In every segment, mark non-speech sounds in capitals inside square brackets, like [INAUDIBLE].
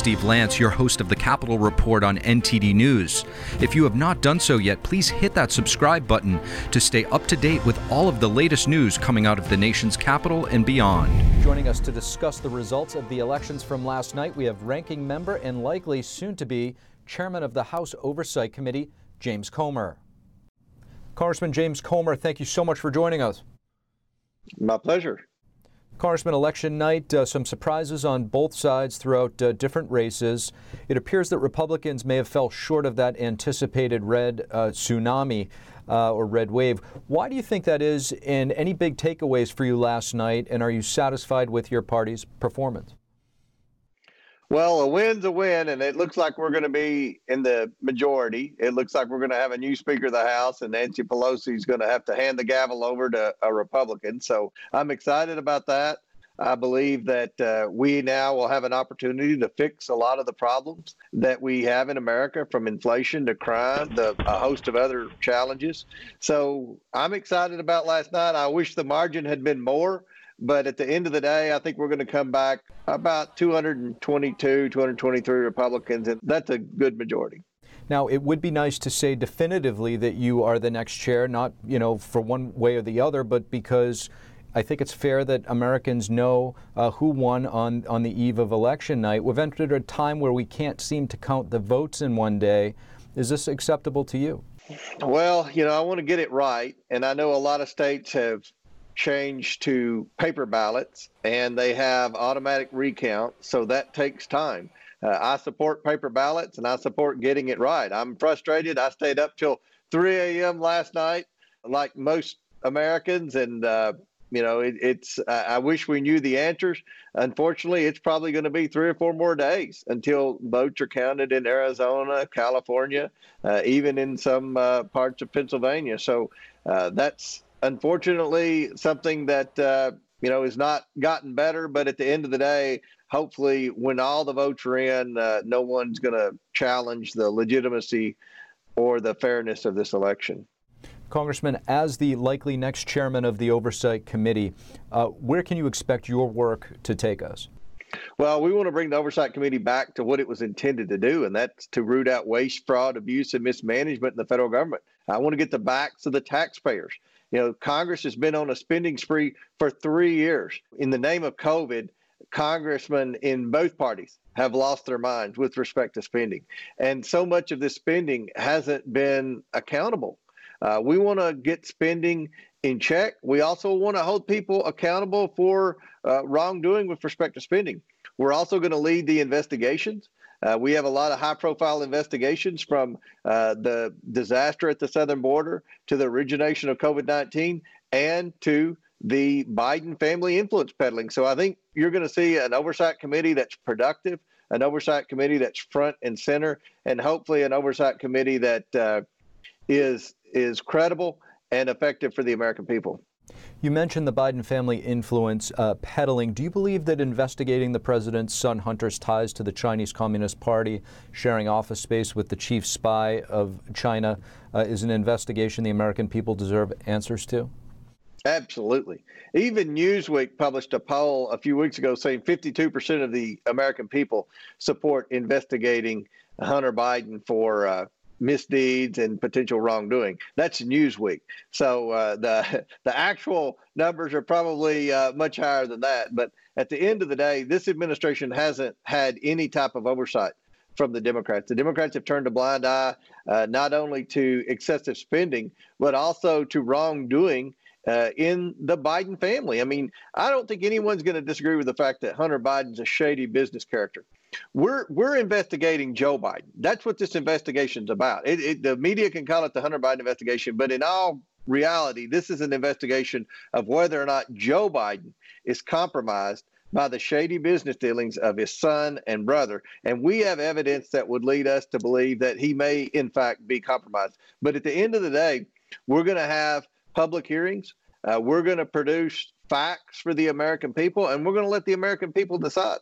Steve Lance, your host of the Capitol Report on NTD News. If you have not done so yet, please hit that subscribe button to stay up to date with all of the latest news coming out of the nation's capital and beyond. Joining us to discuss the results of the elections from last night, we have ranking member and likely soon to be chairman of the House Oversight Committee, James Comer. Congressman James Comer, thank you so much for joining us. My pleasure. Congressman, election night, uh, some surprises on both sides throughout uh, different races. It appears that Republicans may have fell short of that anticipated red uh, tsunami uh, or red wave. Why do you think that is? And any big takeaways for you last night? And are you satisfied with your party's performance? Well, a win's a win, and it looks like we're going to be in the majority. It looks like we're going to have a new Speaker of the House, and Nancy Pelosi is going to have to hand the gavel over to a Republican. So I'm excited about that. I believe that uh, we now will have an opportunity to fix a lot of the problems that we have in America, from inflation to crime, the a host of other challenges. So I'm excited about last night. I wish the margin had been more. But at the end of the day, I think we're going to come back about 222, 223 Republicans, and that's a good majority. Now, it would be nice to say definitively that you are the next chair, not, you know, for one way or the other, but because I think it's fair that Americans know uh, who won on, on the eve of election night. We've entered a time where we can't seem to count the votes in one day. Is this acceptable to you? Well, you know, I want to get it right. And I know a lot of states have changed to paper ballots and they have automatic recount, so that takes time. Uh, I support paper ballots and I support getting it right. I'm frustrated. I stayed up till 3 a.m. last night, like most Americans, and uh, you know it, it's. Uh, I wish we knew the answers. Unfortunately, it's probably going to be three or four more days until votes are counted in Arizona, California, uh, even in some uh, parts of Pennsylvania. So uh, that's unfortunately, something that uh, you know is not gotten better. But at the end of the day, hopefully, when all the votes are in, uh, no one's going to challenge the legitimacy or the fairness of this election. Congressman, as the likely next chairman of the Oversight Committee, uh, where can you expect your work to take us? Well, we want to bring the Oversight Committee back to what it was intended to do, and that's to root out waste, fraud, abuse, and mismanagement in the federal government. I want to get the backs of the taxpayers. You know, Congress has been on a spending spree for three years. In the name of COVID, congressmen in both parties have lost their minds with respect to spending. And so much of this spending hasn't been accountable. Uh, we want to get spending in check. We also want to hold people accountable for uh, wrongdoing with respect to spending. We're also going to lead the investigations. Uh, we have a lot of high profile investigations from uh, the disaster at the southern border to the origination of COVID 19 and to the Biden family influence peddling. So I think you're going to see an oversight committee that's productive, an oversight committee that's front and center, and hopefully an oversight committee that uh, is is credible and effective for the American people. You mentioned the Biden family influence uh, peddling. Do you believe that investigating the president's son Hunter's ties to the Chinese Communist Party, sharing office space with the chief spy of China, uh, is an investigation the American people deserve answers to? Absolutely. Even Newsweek published a poll a few weeks ago saying 52% of the American people support investigating Hunter Biden for uh, misdeeds and potential wrongdoing. That's Newsweek. So uh, the [LAUGHS] the actual numbers are probably uh, much higher than that. But at the end of the day, this administration hasn't had any type of oversight from the Democrats. The Democrats have turned a blind eye uh, not only to excessive spending, but also to wrongdoing uh, in the Biden family. I mean, I don't think anyone's going to disagree with the fact that Hunter Biden's a shady business character. We're we're investigating Joe Biden. That's what this investigation's about. It, it, the media can call it the Hunter Biden investigation, but in all reality, this is an investigation of whether or not Joe Biden is compromised by the shady business dealings of his son and brother. And we have evidence that would lead us to believe that he may, in fact, be compromised. But at the end of the day, we're going to have public hearings. Uh, we're going to produce facts for the American people, and we're going to let the American people decide.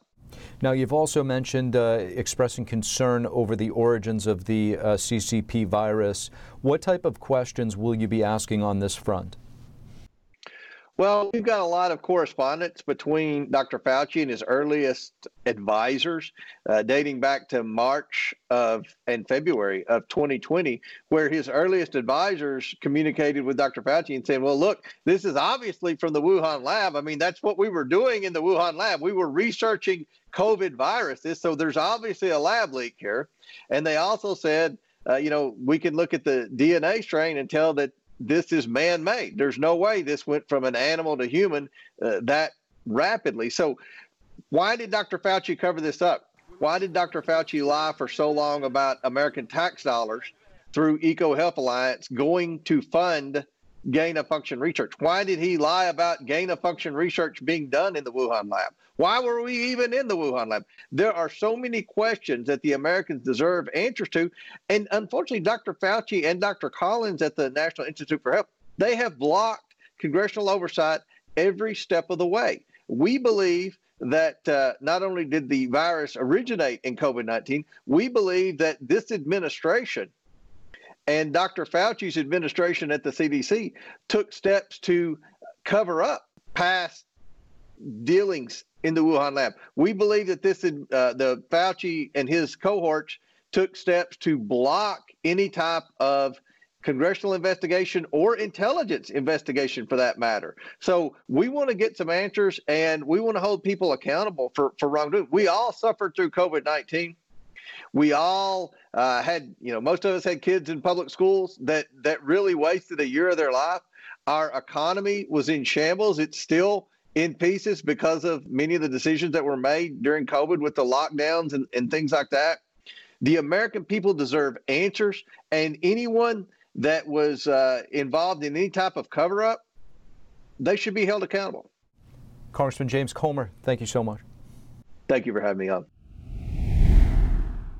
Now, you've also mentioned uh, expressing concern over the origins of the uh, CCP virus. What type of questions will you be asking on this front? Well, we've got a lot of correspondence between Dr. Fauci and his earliest advisors, uh, dating back to March of and February of 2020, where his earliest advisors communicated with Dr. Fauci and said, "Well, look, this is obviously from the Wuhan lab. I mean, that's what we were doing in the Wuhan lab. We were researching COVID viruses, so there's obviously a lab leak here." And they also said. Uh, you know, we can look at the DNA strain and tell that this is man made. There's no way this went from an animal to human uh, that rapidly. So, why did Dr. Fauci cover this up? Why did Dr. Fauci lie for so long about American tax dollars through EcoHealth Alliance going to fund gain of function research? Why did he lie about gain of function research being done in the Wuhan lab? Why were we even in the Wuhan lab? There are so many questions that the Americans deserve answers to. And unfortunately, Dr. Fauci and Dr. Collins at the National Institute for Health, they have blocked congressional oversight every step of the way. We believe that uh, not only did the virus originate in COVID 19, we believe that this administration and Dr. Fauci's administration at the CDC took steps to cover up past dealings in the Wuhan lab. We believe that this uh, the Fauci and his cohorts took steps to block any type of congressional investigation or intelligence investigation for that matter. So we want to get some answers and we want to hold people accountable for, for wrongdoing. We all suffered through COVID 19. We all uh, had, you know, most of us had kids in public schools that that really wasted a year of their life. Our economy was in shambles. It's still in pieces because of many of the decisions that were made during COVID with the lockdowns and, and things like that. The American people deserve answers, and anyone that was uh, involved in any type of cover up, they should be held accountable. Congressman James Comer, thank you so much. Thank you for having me on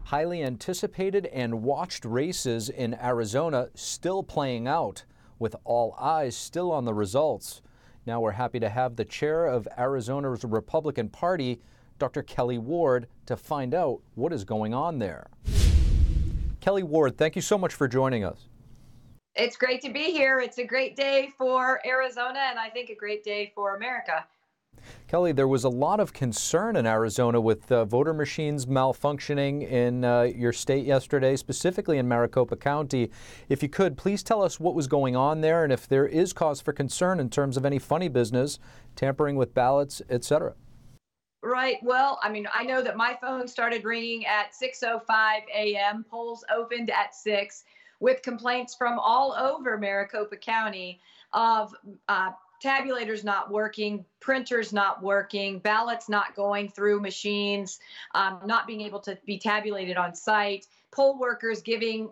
highly anticipated and watched races in Arizona still playing out, with all eyes still on the results. Now we're happy to have the chair of Arizona's Republican Party, Dr. Kelli Ward, to find out what is going on there. Kelli Ward, thank you so much for joining us. It's great to be here. It's a great day for Arizona and I think a great day for America. Kelli, there was a lot of concern in Arizona with uh, voter machines malfunctioning in uh, your state yesterday, specifically in Maricopa County. If you could, please tell us what was going on there and if there is cause for concern in terms of any funny business, tampering with ballots, etc. Right. Well, I mean, I know that my phone started ringing at 6:05 a.m. Polls opened at 6 with complaints from all over Maricopa County of uh, tabulators not working, printers not working, ballots not going through machines, um, not being able to be tabulated on site, poll workers giving,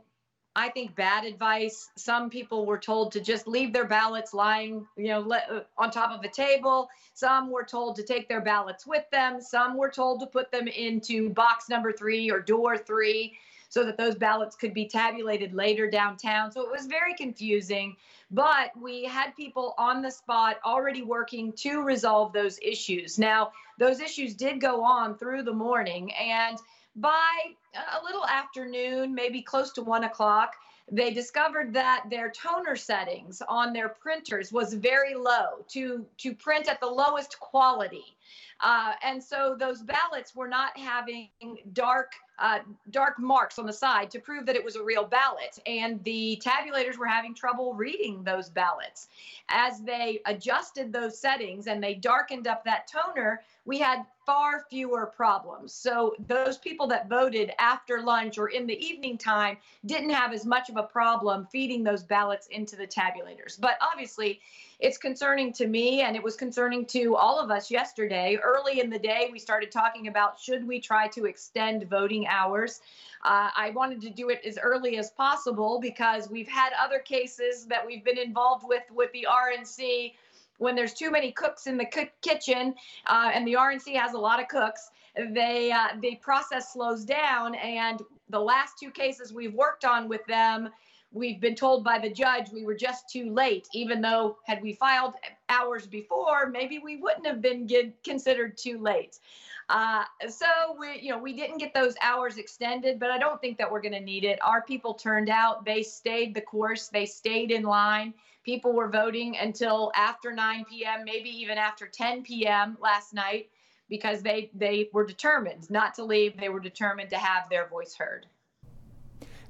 I think, bad advice. Some people were told to just leave their ballots lying, you know, le- uh, on top of a table. Some were told to take their ballots with them. Some were told to put them into box number three or door three so that those ballots could be tabulated later downtown. So it was very confusing, but we had people on the spot already working to resolve those issues. Now, those issues did go on through the morning, and by a little afternoon, maybe close to one o'clock, they discovered that their toner settings on their printers was very low to to print at the lowest quality uh, and so those ballots were not having dark uh, dark marks on the side to prove that it was a real ballot. And the tabulators were having trouble reading those ballots. As they adjusted those settings and they darkened up that toner, we had far fewer problems. So those people that voted after lunch or in the evening time didn't have as much of a problem feeding those ballots into the tabulators. But obviously, it's concerning to me and it was concerning to all of us yesterday. Early in the day, we started talking about should we try to extend voting hours. Uh, I wanted to do it as early as possible because we've had other cases that we've been involved with with the RNC when there's too many cooks in the kitchen uh, and the RNC has a lot of cooks, they uh, the process slows down. And the last two cases we've worked on with them, we've been told by the judge we were just too late, even though had we filed hours before, maybe we wouldn't have been get, considered too late. Uh, so we, you know, we didn't get those hours extended, but I don't think that we're going to need it. Our people turned out; they stayed the course, they stayed in line People were voting until after 9 p.m., maybe even after 10 p.m. last night because they, they were determined not to leave. They were determined to have their voice heard.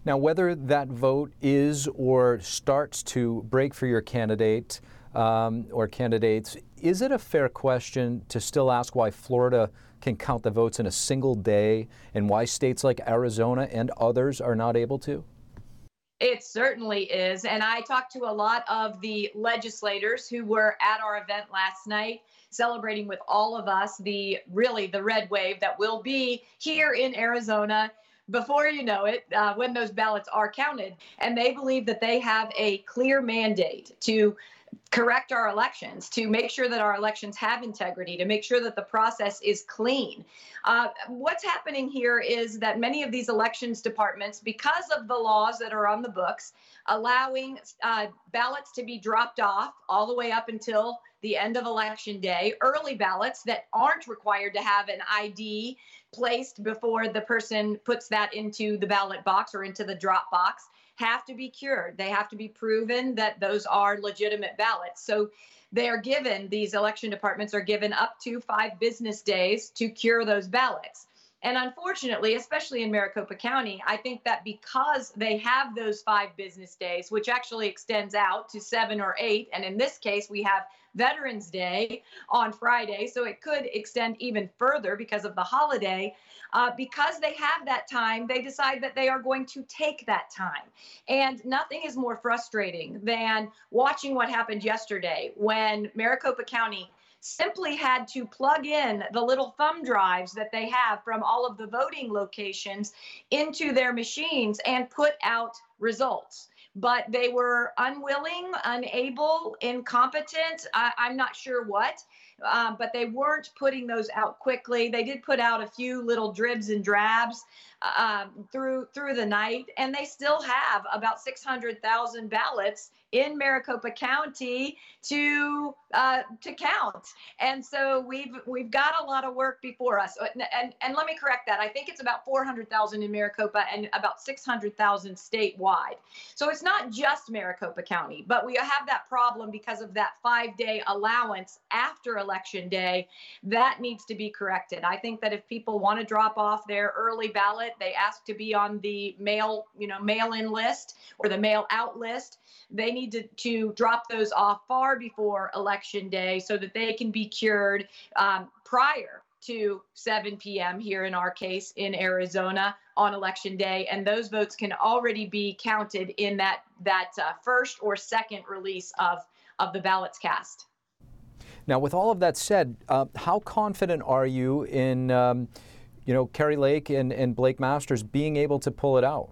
Now, whether that vote is or starts to break for your candidate um, or candidates, is it a fair question to still ask why Florida can count the votes in a single day and why states like Arizona and others are not able to? It certainly is. And I talked to a lot of the legislators who were at our event last night celebrating with all of us the really the red wave that will be here in Arizona before you know it, uh, when those ballots are counted. And they believe that they have a clear mandate to correct our elections, to make sure that our elections have integrity, to make sure that the process is clean. Uh, what's happening here is that many of these elections departments, because of the laws that are on the books, allowing uh, ballots to be dropped off all the way up until the end of election day, early ballots that aren't required to have an ID placed before the person puts that into the ballot box or into the drop box have to be cured. They have to be proven that those are legitimate ballots. So they are given, these election departments are given up to five business days to cure those ballots. And unfortunately, especially in Maricopa County, I think that because they have those five business days, which actually extends out to seven or eight, and in this case, we have Veterans Day on Friday, so it could extend even further because of the holiday. Uh, because they have that time, they decide that they are going to take that time. And nothing is more frustrating than watching what happened yesterday when Maricopa County simply had to plug in the little thumb drives that they have from all of the voting locations into their machines and put out results. But they were unwilling, unable, incompetent. I, am not sure what, um, but they weren't putting those out quickly. They did put out a few little dribs and drabs uh, through through the night, and they still have about 600,000 ballots in Maricopa County to uh, to count. And so we've we've got a lot of work before us. And and, and let me correct that. I think it's about 400,000 in Maricopa and about 600,000 statewide. So it's not just Maricopa County, but we have that problem because of that five day allowance after election day. That needs to be corrected. I think that if people want to drop off their early ballot, they ask to be on the mail, you know, mail in list or the mail out list. They need to, to drop those off far before election day so that they can be cured um, prior to 7 p.m. here in our case in Arizona on election day, and those votes can already be counted in that that uh, first or second release of of the ballots cast. Now, with all of that said, uh, how confident are you in, um, you know, Kari Lake and, and Blake Masters being able to pull it out?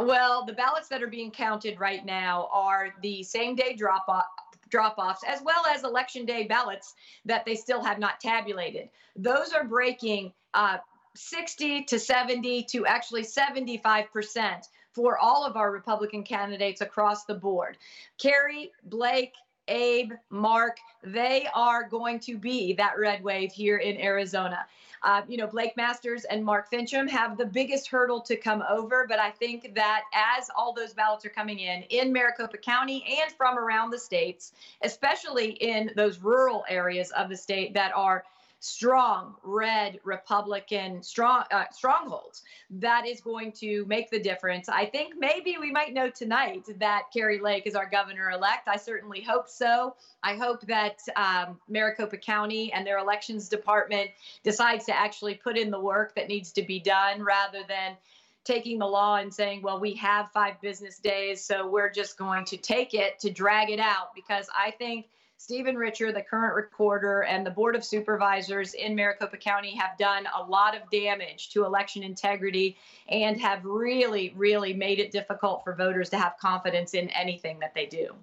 Well, the ballots that are being counted right now are the same day drop off drop offs, as well as election day ballots that they still have not tabulated. Those are breaking uh, 60 to 70 to actually 75 percent for all of our Republican candidates across the board. Kari, Blake, Abe, Mark, they are going to be that red wave here in Arizona. Uh, you know, Blake Masters and Mark Finchem have the biggest hurdle to come over, but I think that as all those ballots are coming in in Maricopa County and from around the states, especially in those rural areas of the state that are strong red Republican strong uh, strongholds. That is going to make the difference. I think maybe we might know tonight that Kari Lake is our governor elect. I certainly hope so. I hope that um, Maricopa County and their elections department decides to actually put in the work that needs to be done rather than taking the law and saying, well, we have five business days, so we're just going to take it to drag it out because I think Stephen Richer, the current recorder, and the Board of Supervisors in Maricopa County have done a lot of damage to election integrity and have really, really made it difficult for voters to have confidence in anything that they do.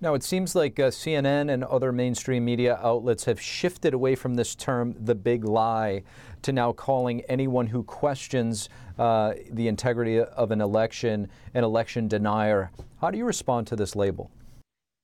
Now, it seems like uh, CNN and other mainstream media outlets have shifted away from this term, the big lie, to now calling anyone who questions uh, the integrity of an election an election denier. How do you respond to this label?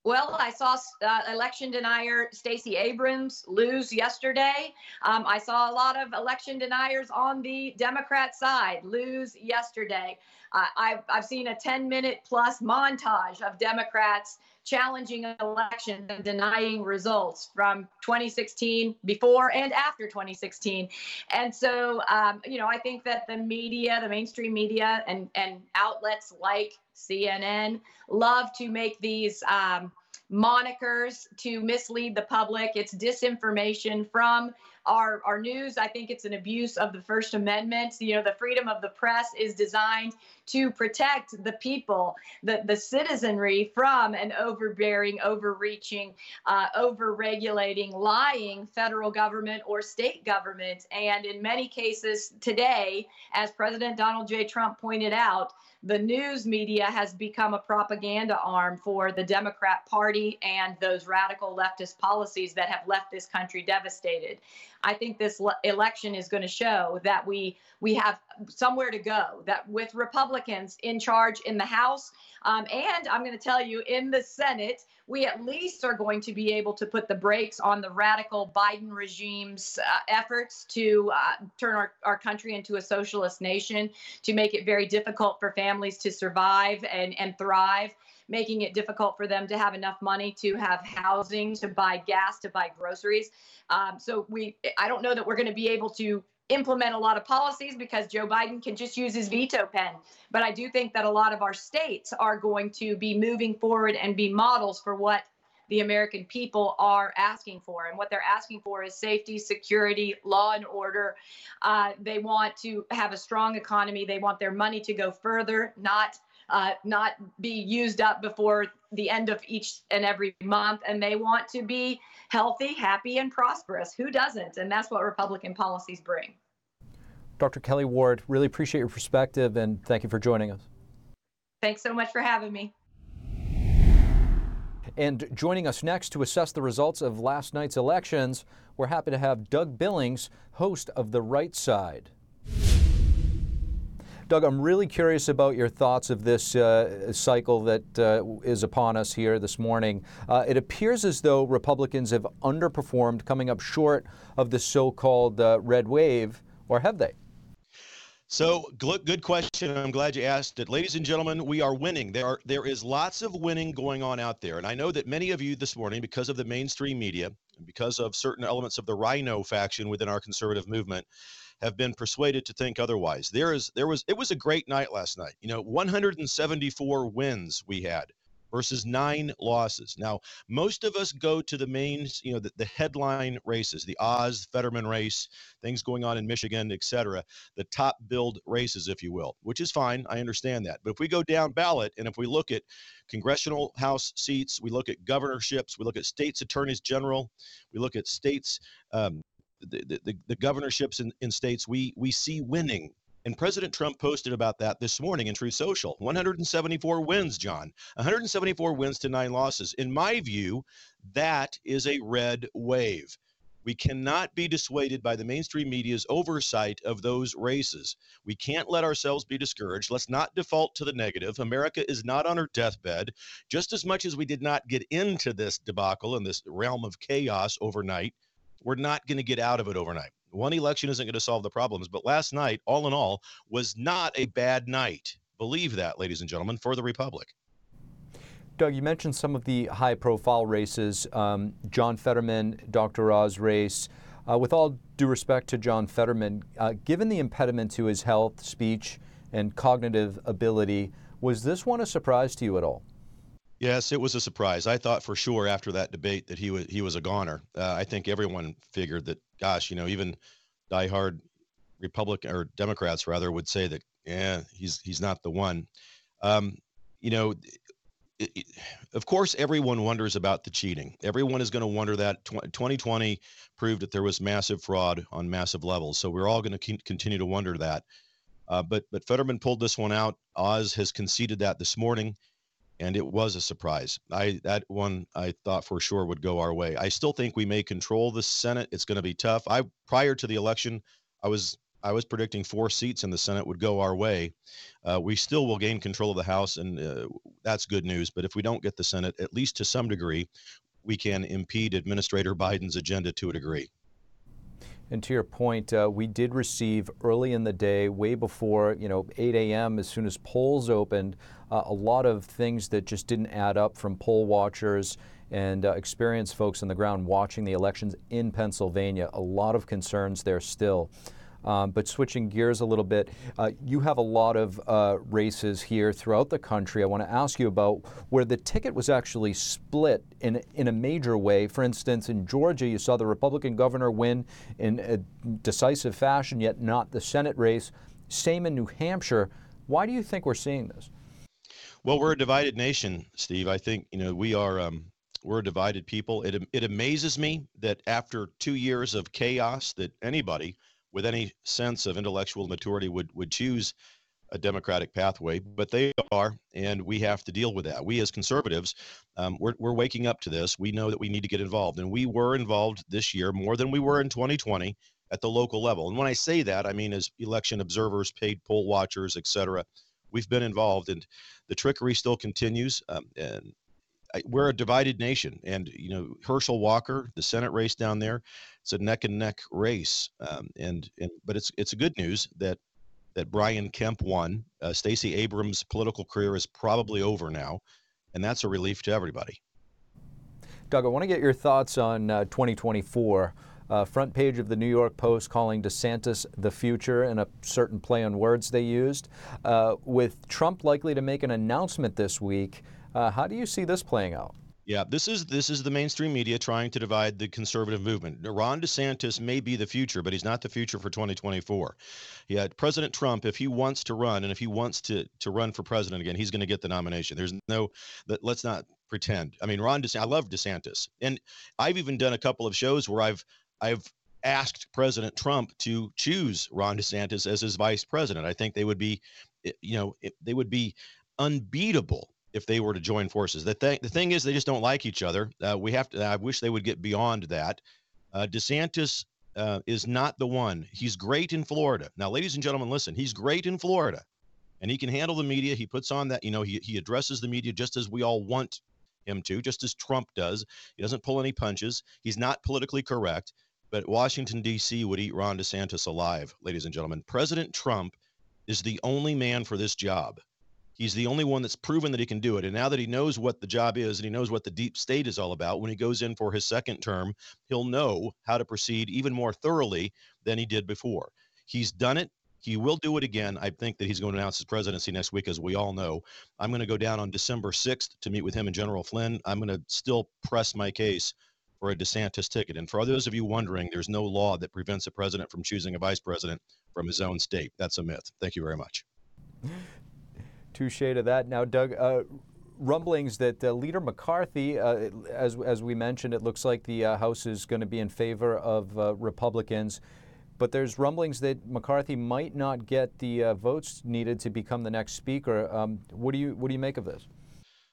Well, I saw uh, election denier Stacey Abrams lose yesterday. Um, I saw a lot of election deniers on the Democrat side lose yesterday. Uh, I've, I've seen a 10 minute plus montage of Democrats challenging elections and denying results from 2016 before and after 2016 and so um, you know i think that the media the mainstream media and and outlets like cnn love to make these um, monikers to mislead the public it's disinformation from our, our news. I think it's an abuse of the First Amendment. You know, the freedom of the press is designed to protect the people, the, the citizenry from an overbearing, overreaching, uh, over-regulating, lying federal government or state government. And in many cases today, as President Donald J. Trump pointed out, the news media has become a propaganda arm for the Democrat Party and those radical leftist policies that have left this country devastated. I think this le- election is going to show that we we have somewhere to go. That with Republicans in charge in the House, um, and I'm going to tell you in the Senate, we at least are going to be able to put the brakes on the radical Biden regime's uh, efforts to uh, turn our, our country into a socialist nation, to make it very difficult for families to survive and, and thrive making it difficult for them to have enough money to have housing, to buy gas, to buy groceries. Um, so we, I don't know that we're going to be able to implement a lot of policies because Joe Biden can just use his veto pen. But I do think that a lot of our states are going to be moving forward and be models for what the American people are asking for. And what they're asking for is safety, security, law and order. Uh, they want to have a strong economy. They want their money to go further, not uh, not be used up before the end of each and every month. And they want to be healthy, happy, and prosperous. Who doesn't? And that's what Republican policies bring. Dr. Kelli Ward, really appreciate your perspective and thank you for joining us. Thanks so much for having me. And joining us next to assess the results of last night's elections, we're happy to have Doug Billings, host of The Right Side. Doug, I'm really curious about your thoughts of this uh, cycle that uh, is upon us here this morning. Uh, it appears as though Republicans have underperformed, coming up short of the so called uh, red wave, or have they? So good question. I'm glad you asked it. Ladies and gentlemen, we are winning. There are there is lots of winning going on out there. And I know that many of you this morning, because of the mainstream media, and because of certain elements of the RINO faction within our conservative movement, have been persuaded to think otherwise. There is there was it was a great night last night. You know, 174 wins we had versus nine losses. Now, most of us go to the main, you know, the, the headline races, the Oz Fetterman race, things going on in Michigan, et cetera, the top build races, if you will, which is fine. I understand that. But if we go down ballot and if we look at congressional House seats, we look at governorships, we look at states attorneys general, we look at states um, the, the, governorships in, in states we we see winning and President Trump posted about that this morning in Truth Social. 174 wins, John. 174 wins to nine losses. In my view, that is a red wave. We cannot be dissuaded by the mainstream media's oversight of those races. We can't let ourselves be discouraged. Let's not default to the negative. America is not on her deathbed. Just as much as we did not get into this debacle and this realm of chaos overnight, we're not going to get out of it overnight. One election isn't going to solve the problems, but last night, all in all, was not a bad night. Believe that, ladies and gentlemen, for the Republic. Doug, you mentioned some of the high profile races um, John Fetterman, Dr. Oz race. Uh, with all due respect to John Fetterman, uh, given the impediment to his health, speech, and cognitive ability, was this one a surprise to you at all? Yes, it was a surprise. I thought for sure after that debate that he was he was a goner. Uh, I think everyone figured that. Gosh, you know, even diehard Republican or Democrats rather would say that. Yeah, he's he's not the one. Um, you know, it, it, of course, everyone wonders about the cheating. Everyone is going to wonder that. 2020 proved that there was massive fraud on massive levels. So we're all going to continue to wonder that. Uh, but but Fetterman pulled this one out. Oz has conceded that this morning and it was a surprise. I that one I thought for sure would go our way. I still think we may control the Senate. It's going to be tough. I prior to the election, I was I was predicting four seats in the Senate would go our way. Uh, we still will gain control of the House, and uh, that's good news. But if we don't get the Senate, at least to some degree, we can impede Administrator [LAUGHS] Biden's agenda to a degree. And to your point, uh, we did receive early in the day, way before you know 8 a.m. As soon as polls opened, uh, a lot of things that just didn't add up from poll watchers and uh, experienced folks on the ground watching the elections in Pennsylvania. A lot of concerns there still. Um, but switching gears a little bit, uh, you have a lot of uh, races here throughout the country. I want to ask you about where the ticket was actually split in, in a major way. For instance, in Georgia, you saw the Republican governor win in a decisive fashion, yet not the Senate race. Same in New Hampshire. Why do you think we're seeing this? Well, we're a divided nation, Steve. I think you know we are. Um, we're a divided people. It it amazes me that after two years of chaos, that anybody with any sense of intellectual maturity would would choose a democratic pathway, but they are, and we have to deal with that. We as conservatives, um, we're, we're waking up to this. We know that we need to get involved, and we were involved this year more than we were in 2020 at the local level. And when I say that, I mean as election observers, paid poll watchers, et cetera. We've been involved, and the trickery still continues. Um, and I, we're a divided nation, and you know Herschel Walker, the Senate race down there, it's a neck and neck race. Um, and and but it's it's good news that that Brian Kemp won. Uh, Stacey Abrams' political career is probably over now, and that's a relief to everybody. Doug, I want to get your thoughts on uh, 2024. Uh, front page of the New York Post calling DeSantis the future and a certain play on words they used. Uh, with Trump likely to make an announcement this week, uh, how do you see this playing out? Yeah, this is this is the mainstream media trying to divide the conservative movement. Ron DeSantis may be the future, but he's not the future for 2024. Yeah, President Trump, if he wants to run and if he wants to to run for president again, he's going to get the nomination. There's no that let's not pretend. I mean, Ron DeSantis, I love DeSantis, and I've even done a couple of shows where I've I've asked President Trump to choose Ron DeSantis as his vice president. I think they would be, eh, you know, eh, they would be unbeatable if they were to join forces. The thing, the thing is, they just don't like each other. Uh, we have to. I wish they would get beyond that. Uh, DeSantis uh, is not the one. He's great in Florida. Now, ladies and gentlemen, listen. He's great in Florida, and he can handle the media. He puts on that. You know, he he addresses the media just as we all want him to, just as Trump does. He doesn't pull any punches. He's not politically correct. But Washington D.C. would eat Ron DeSantis alive, ladies and gentlemen. President Trump is the only man for this job. He's the only one that's proven that he can do it. And now that he knows what the job is and he knows what the deep state is all about, when he goes in for his second term, he'll know how to proceed even more thoroughly than he did before. He's done it. He will do it again. I think that he's going to announce his presidency next week, as we all know. I'm going to go down on December 6th to meet with him and General Flynn. I'm going to still press my case for a DeSantis ticket. And for those of you wondering, there's no law that prevents a president from choosing a vice president from his own state. That's a myth. Thank you very much. Touche to that. Now, Doug, uh, rumblings that uh, Leader McCarthy, uh, as, as we mentioned, it looks like the uh, House is going to be in favor of uh, Republicans. But there's rumblings that McCarthy might not get the uh, votes needed to become the next speaker. Um, what do you what do you make of this?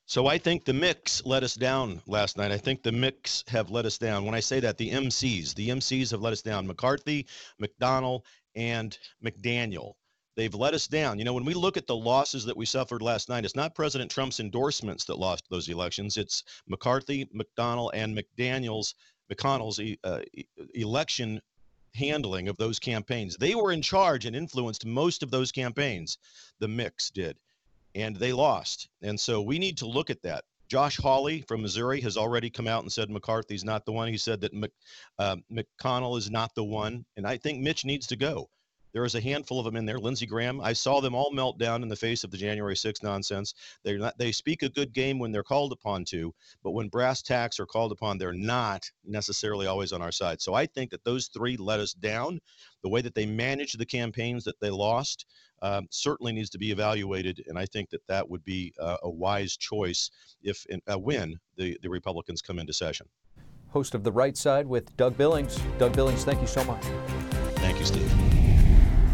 So I think the mix let us down last night. I think the mix have let us down. When I say that, the MCs, the MCs have let us down. McCarthy, McDonnell, and McDaniel. They've let us down. You know, when we look at the losses that we suffered last night, it's not President Trump's endorsements that lost those elections. It's McCarthy, McDonnell, and McDaniel's McConnell's uh, election handling of those campaigns. They were in charge and influenced most of those campaigns. The mix did, and they lost. And so we need to look at that. Josh Hawley from Missouri has already come out and said McCarthy's not the one. He said that Mc, uh, McConnell is not the one, and I think Mitch needs to go. There is a handful of them in there. Lindsey Graham, I saw them all melt down in the face of the January 6th nonsense. They're not, they speak a good game when they're called upon to, but when brass tacks are called upon, they're not necessarily always on our side. So I think that those three let us down. The way that they managed the campaigns that they lost um, certainly needs to be evaluated, and I think that that would be uh, a wise choice if uh, when the, the Republicans come into session. Host of The Right Side with Doug Billings. Doug Billings, thank you so much. Thank you, Steve.